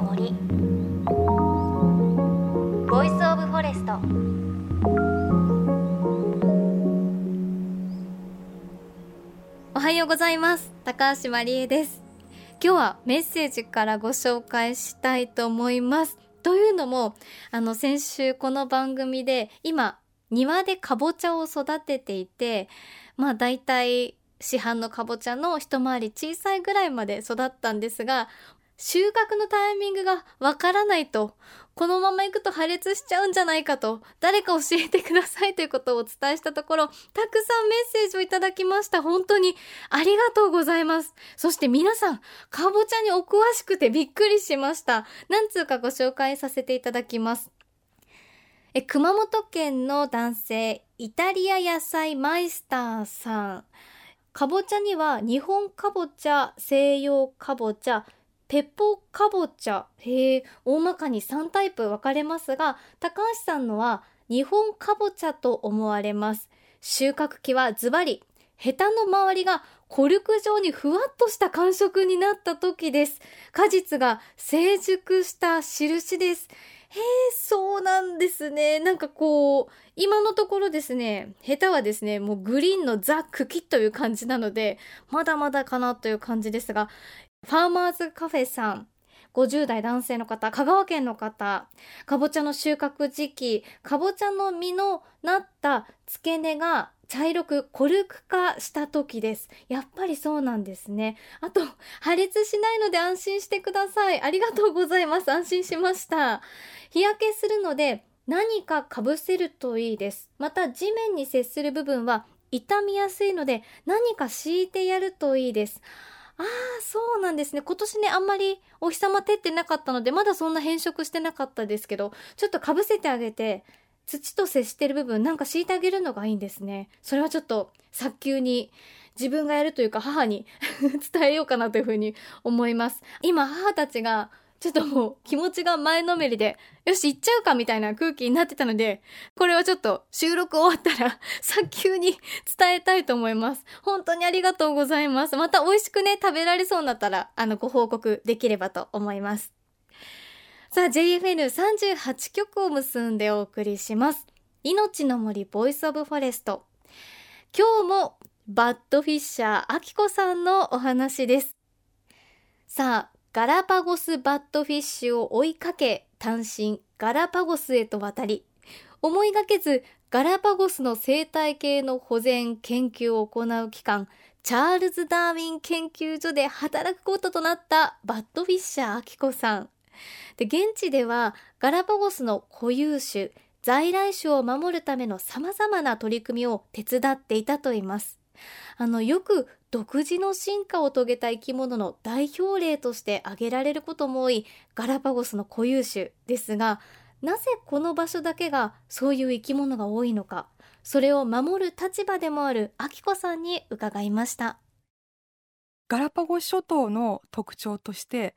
の森。 Voice of Forest おはようございます。高橋真理恵です。今日はメッセージからご紹介したいと思います。というのもあの先週この番組で今庭でかぼちゃを育てていてまあ大体市販のかぼちゃの一回り小さいぐらいまで育ったんですが収穫のタイミングがわからないとこのまま行くと破裂しちゃうんじゃないかと誰か教えてください ということをお伝えしたところたくさんメッセージをいただきました。本当にありがとうございます。そして皆さんかぼちゃにお詳しくてびっくりしました。何通かご紹介させていただきます。え熊本県の男性イタリア野菜マイスターさん。かぼちゃには日本かぼちゃ西洋かぼちゃペッポかぼちゃ。へえ大まかに3タイプ分かれますが高橋さんのは日本かぼちゃと思われます。収穫期はズバリ。ヘタの周りがコルク状にふわっとした感触になった時です。果実が成熟した印です。へえ、そうなんですね。なんかこう、今のところですね、下手はですね、もうグリーンのザ・茎という感じなので、まだまだかなという感じですが、ファーマーズカフェさん、50代男性の方、香川県の方、かぼちゃの収穫時期、かぼちゃの実のなった付け根が茶色くコルク化した時です。やっぱりそうなんですね。あと、破裂しないので安心してください。ありがとうございます。安心しました。日焼けするので何かかぶせるといいです。また地面に接する部分は傷みやすいので何か敷いてやるといいです。ああ、そうなんですね。今年ね、あんまりお日様照ってなかったので、まだそんな変色してなかったですけど、ちょっとかぶせてあげて、土と接してる部分なんか敷いてあげるのがいいんですね。それはちょっと早急に自分がやるというか母に 伝えようかなというふうに思います。今母たちがちょっともう気持ちが前のめりで、よし行っちゃうかみたいな空気になってたので、これはちょっと収録終わったら 早急に伝えたいと思います。本当にありがとうございます。また美味しくね、食べられそうになったら、あの、ご報告できればと思います。さあ、JFN38 局を結んでお送りします。いのちの森 Voice of Forest。今日もバットフィッシャーあきこさんのお話です。さあ、ガラパゴスバットフィッシュを追いかけ単身ガラパゴスへと渡り思いがけずガラパゴスの生態系の保全研究を行う機関チャールズ・ダーウィン研究所で働くこととなったバットフィッシャー・アキコさん。で現地ではガラパゴスの固有種在来種を守るためのさまざまな取り組みを手伝っていたといいます。あのよく独自の進化を遂げた生き物の代表例として挙げられることも多いガラパゴスの固有種ですがなぜこの場所だけがそういう生き物が多いのかそれを守る立場でもあるアキコさんに伺いました。ガラパゴス諸島の特徴として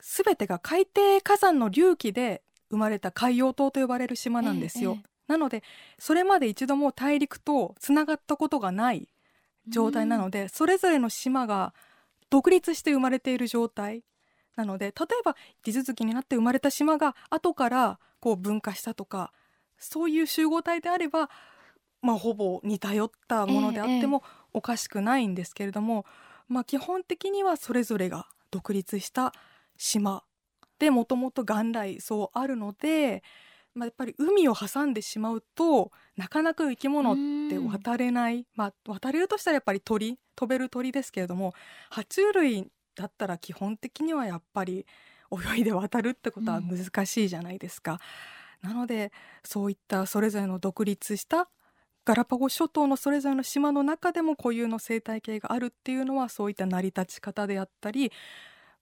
全てが海底火山の隆起で生まれた海洋島と呼ばれる島なんですよ、ええ、なのでそれまで一度も大陸とつながったことがない状態なので、それぞれの島が独立して生まれている状態なので例えば地続きになって生まれた島が後からこう分化したとかそういう集合体であれば、まあ、ほぼ似通ったものであってもおかしくないんですけれども、ええ、まあ、基本的にはそれぞれが独立した島でもともと元来そうあるのでまあ、やっぱり海を挟んでしまうとなかなか生き物って渡れない、まあ、渡れるとしたらやっぱり鳥飛べる鳥ですけれども爬虫類だったら基本的にはやっぱり泳いで渡るってことは難しいじゃないですか。うん、なのでそういったそれぞれの独立したガラパゴ諸島のそれぞれの島の中でも固有の生態系があるっていうのはそういった成り立ち方であったり、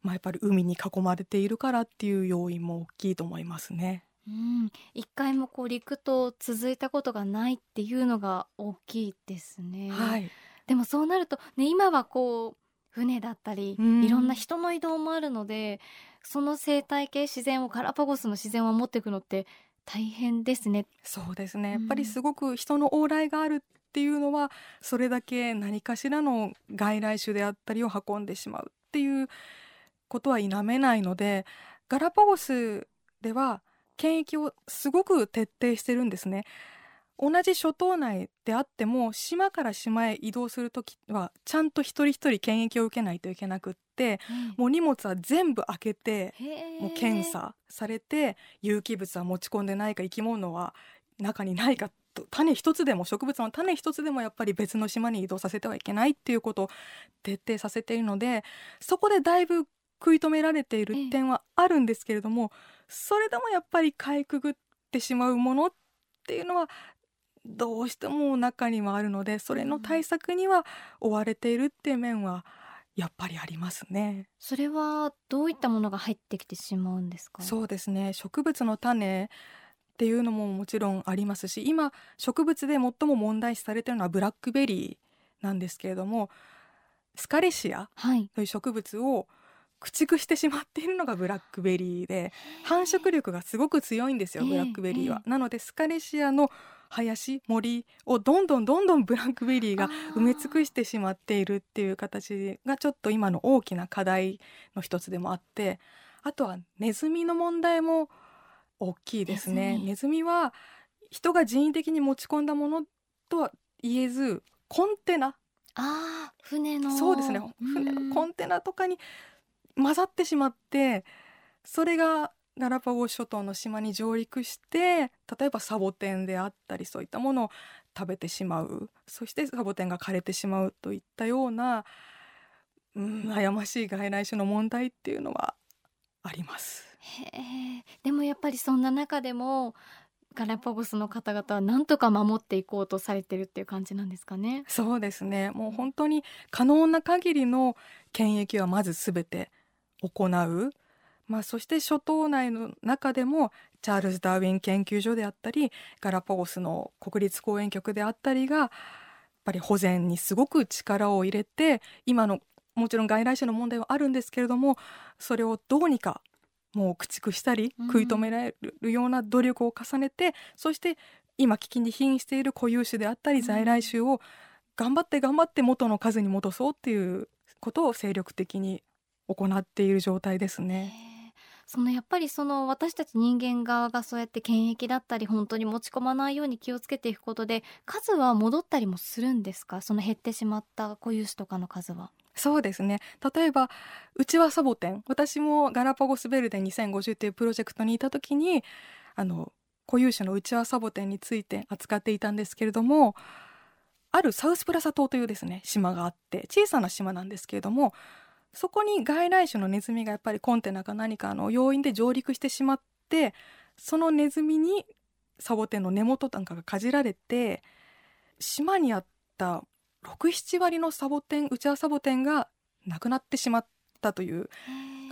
まあ、やっぱり海に囲まれているからっていう要因も大きいと思いますね。うん、一回もこう陸と続いたことがないっていうのが大きいですね。はい、でもそうなると、ね、今はこう船だったり、うん、いろんな人の移動もあるのでその生態系自然をガラパゴスの自然を持っていくのって大変ですね。そうですね。やっぱりすごく人の往来があるっていうのは、それだけ何かしらの外来種であったりを運んでしまうっていうことは否めないのでガラパゴスでは検疫をすごく徹底してるんですね。同じ諸島内であっても島から島へ移動する時はちゃんと一人一人検疫を受けないといけなくって、うん、もう荷物は全部開けてもう検査されて有機物は持ち込んでないか生き物は中にないかと種一つでも植物の種一つでもやっぱり別の島に移動させてはいけないっていうことを徹底させているのでそこでだいぶ食い止められている点はあるんですけれども、それでもやっぱりかいくぐってしまうものっていうのはどうしても中にはあるのでそれの対策には追われているっていう面はやっぱりありますね。それはどういったものが入ってきてしまうんですか？そうですね。植物の種っていうのももちろんありますし、今植物で最も問題視されているのはブラックベリーなんですけれども、スカレシアという植物を駆逐してしまっているのがブラックベリーで繁殖力がすごく強いんですよ、ブラックベリーは。なのでスカレシアの林森をどんどんどんどんブラックベリーが埋め尽くしてしまっているっていう形がちょっと今の大きな課題の一つでもあってあとはネズミの問題も大きいですね。ネズミは人が人為的に持ち込んだものとは言えずコンテナ。あ船の。そうですね。船のコンテナとかに混ざってしまってそれがガラパゴス諸島の島に上陸して例えばサボテンであったりそういったものを食べてしまうそしてサボテンが枯れてしまうといったような、うん、悩ましい外来種の問題っていうのはあります。へでもやっぱりそんな中でもガラパゴスの方々は何とか守っていこうとされてるっていう感じなんですかね。そうですね。もう本当に可能な限りの検疫はまずすべて行う。まあ、そして諸島内の中でもチャールズ・ダーウィン研究所であったりガラパゴスの国立公園局であったりがやっぱり保全にすごく力を入れて今のもちろん外来種の問題はあるんですけれどもそれをどうにかもう駆逐したり食い止められるような努力を重ねて、うん、そして今危機に瀕している固有種であったり在来種を頑張って頑張って元の数に戻そうっていうことを精力的に行っている状態ですね。そのやっぱりその私たち人間側がそうやって検疫だったり本当に持ち込まないように気をつけていくことで数は戻ったりもするんですか？その減ってしまった固有種とかの数は。そうですね例えばうちはサボテン私もガラパゴスベルデ2050っていうプロジェクトにいた時にあの固有種のうちわサボテンについて扱っていたんですけれどもあるサウスプラサ島というですね島があって小さな島なんですけれどもそこに外来種のネズミがやっぱりコンテナか何かの要因で上陸してしまってそのネズミにサボテンの根元なんかがかじられて島にあった67割のサボテンうちわサボテンがなくなってしまったという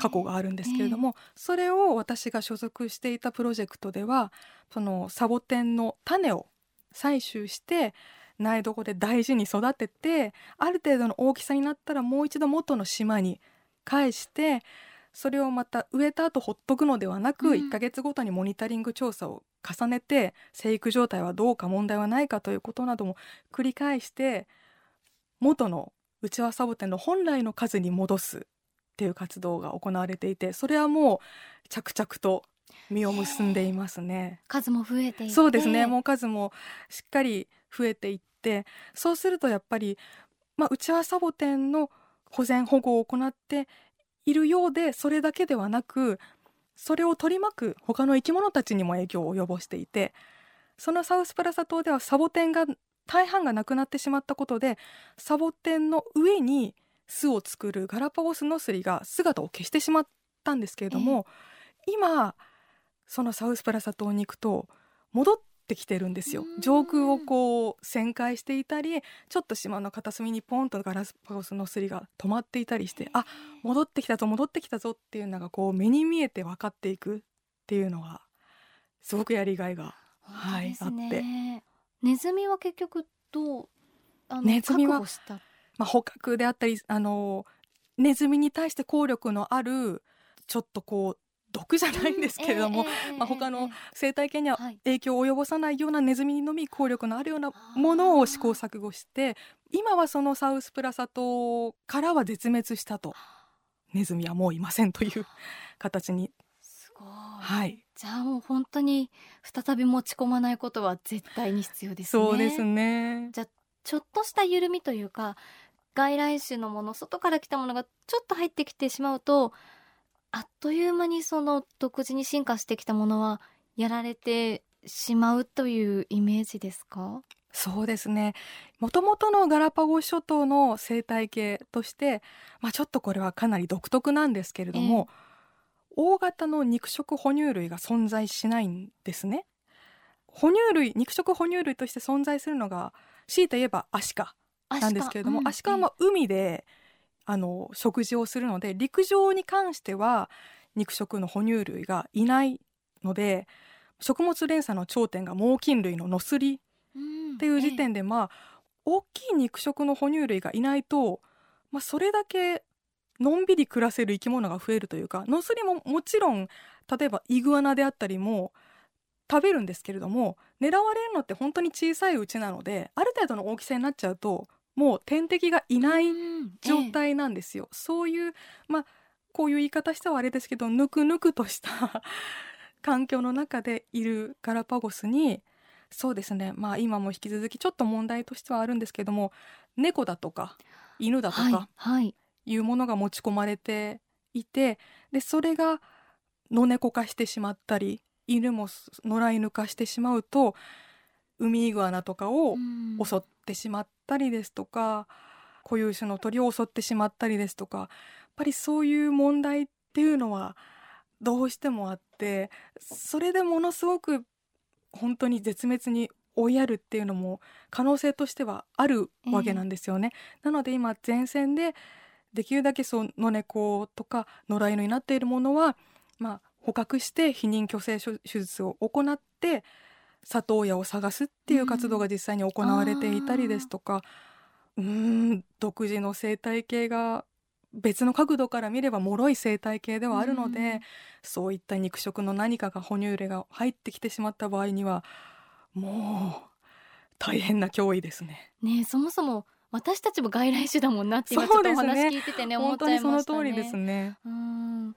過去があるんですけれどもそれを私が所属していたプロジェクトではそのサボテンの種を採集して苗床で大事に育ててある程度の大きさになったらもう一度元の島に返してそれをまた植えた後ほっとくのではなく、うん、1ヶ月ごとにモニタリング調査を重ねて生育状態はどうか問題はないかということなども繰り返して元のうちわサボテンの本来の数に戻すっていう活動が行われていてそれはもう着々と実を結んでいますね。数も増えてそうですね。もう数もしっかり増えていってそうするとやっぱり、まあ、うちわサボテンの保全保護を行っているようでそれだけではなくそれを取り巻く他の生き物たちにも影響を及ぼしていてそのサウスプラサ島ではサボテンが大半がなくなってしまったことでサボテンの上に巣を作るガラパゴスノスリが姿を消してしまったんですけれども、今そのサウスプラサ島に行くと戻っってきてるんですよ。上空をこう旋回していたりちょっと島の片隅にポンとガラスパゴスのすりが止まっていたりしてあ戻ってきたぞ戻ってきたぞっていうのがこう目に見えて分かっていくっていうのがすごくやりがいが、はい、あって。ネズミは結局どうネズミは、まあ、捕獲であったりあのネズミに対して効力のあるちょっとこう毒じゃないんですけれども、まあ、他の生態系には影響を及ぼさないようなネズミにのみ効力のあるようなものを試行錯誤して今はそのサウスプラサ島からは絶滅したと。ネズミはもういませんという形に。はい。じゃあもう本当に再び持ち込まないことは絶対に必要ですね。そうですね。じゃあちょっとした緩みというか外来種のもの外から来たものがちょっと入ってきてしまうとあっという間にその独自に進化してきたものはやられてしまうというイメージですか？そうですね。もともとのガラパゴス諸島の生態系として、まあ、ちょっとこれはかなり独特なんですけれども、大型の肉食哺乳類が存在しないんですね。哺乳類肉食哺乳類として存在するのが強いて言えばアシカなんですけれども、アシカはまあ海であの食事をするので陸上に関しては肉食の哺乳類がいないので食物連鎖の頂点が猛禽類のノスリっていう時点で、まあ大きい肉食の哺乳類がいないと、まあ、それだけのんびり暮らせる生き物が増えるというかノスリももちろん例えばイグアナであったりも食べるんですけれども狙われるのって本当に小さいうちなのである程度の大きさになっちゃうともう天敵がいない状態なんですよ。そういうまあこういう言い方したらあれですけどぬくぬくとした 環境の中でいるガラパゴスにそうですね。まあ今も引き続きちょっと問題としてはあるんですけども猫だとか犬だとはいかはい。いうものが持ち込まれていてでそれが野猫化してしまったり犬も野良犬化してしまうとウミイグアナとかをうん襲ってしまったりですとか固有種の鳥を襲ってしまったりですとかやっぱりそういう問題っていうのはどうしてもあってそれでものすごく本当に絶滅に追いやるっていうのも可能性としてはあるわけなんですよね。なので今前線でできるだけそう野猫とか野良犬になっているものは、まあ、捕獲して避妊去勢手術を行って里親を探すっていう活動が実際に行われていたりですとか、うーん独自の生態系が別の角度から見れば脆い生態系ではあるので、うんそういった肉食の何かが哺乳類が入ってきてしまった場合にはもう大変な脅威ですね。ねえそもそも私たちも外来種だもんなって今ちょっとお話聞いててね思っち本当にそゃいましたね。の通りですね。うん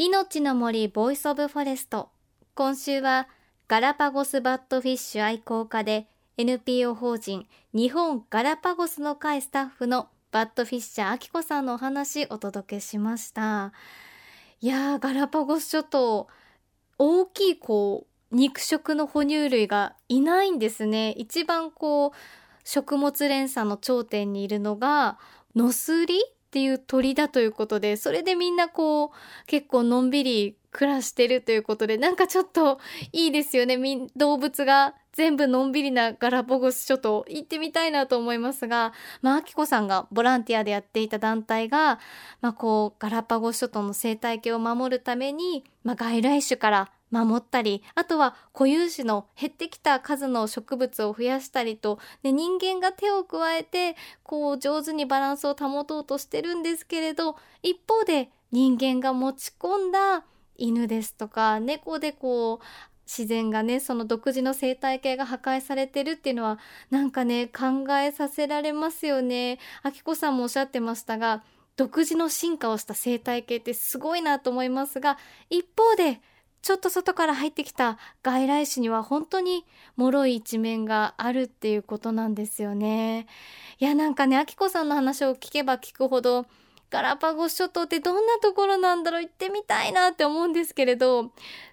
命の森 Voice of Forest。今週はガラパゴスバットフィッシュ愛好家で NPO 法人日本ガラパゴスの会スタッフのバットフィッシャーあきこさんのお話お届けしました。いやーガラパゴス諸島大きいこう肉食の哺乳類がいないんですね。一番こう食物連鎖の頂点にいるのがノスリっていう鳥だということでそれでみんなこう結構のんびり暮らしてるということでなんかちょっといいですよね。動物が全部のんびりなガラパゴス諸島行ってみたいなと思いますがまああきこさんがボランティアでやっていた団体がまあこうガラパゴス諸島の生態系を守るために、まあ、外来種から守ったりあとは固有種の減ってきた数の植物を増やしたりと、で人間が手を加えてこう上手にバランスを保とうとしてるんですけれど一方で人間が持ち込んだ犬ですとか猫でこう自然がねその独自の生態系が破壊されてるっていうのはなんかね考えさせられますよね。あきこさんもおっしゃってましたが独自の進化をした生態系ってすごいなと思いますが一方でちょっと外から入ってきた外来種には本当に脆い一面があるっていうことなんですよね。いやなんかね、あきこさんの話を聞けば聞くほどガラパゴス諸島ってどんなところなんだろう行ってみたいなって思うんですけれど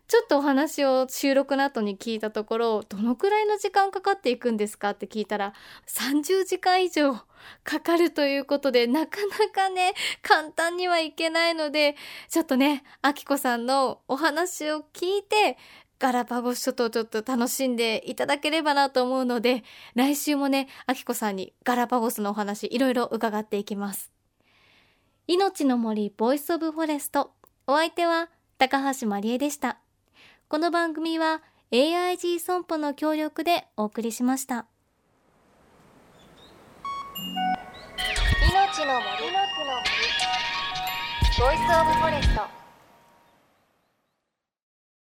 ちょっとお話を収録の後に聞いたところどのくらいの時間かかっていくんですかって聞いたら30時間以上かかるということでなかなかね簡単にはいけないのでちょっとねあきこさんのお話を聞いてガラパゴス諸島ちょっと楽しんでいただければなと思うので来週もねあきこさんにガラパゴスのお話いろいろ伺っていきます。命の森 Voice of Forest。お相手は高橋まりえでした。この番組は AIG 損保の協力でお送りしました。命の森。ボイスオブフォレスト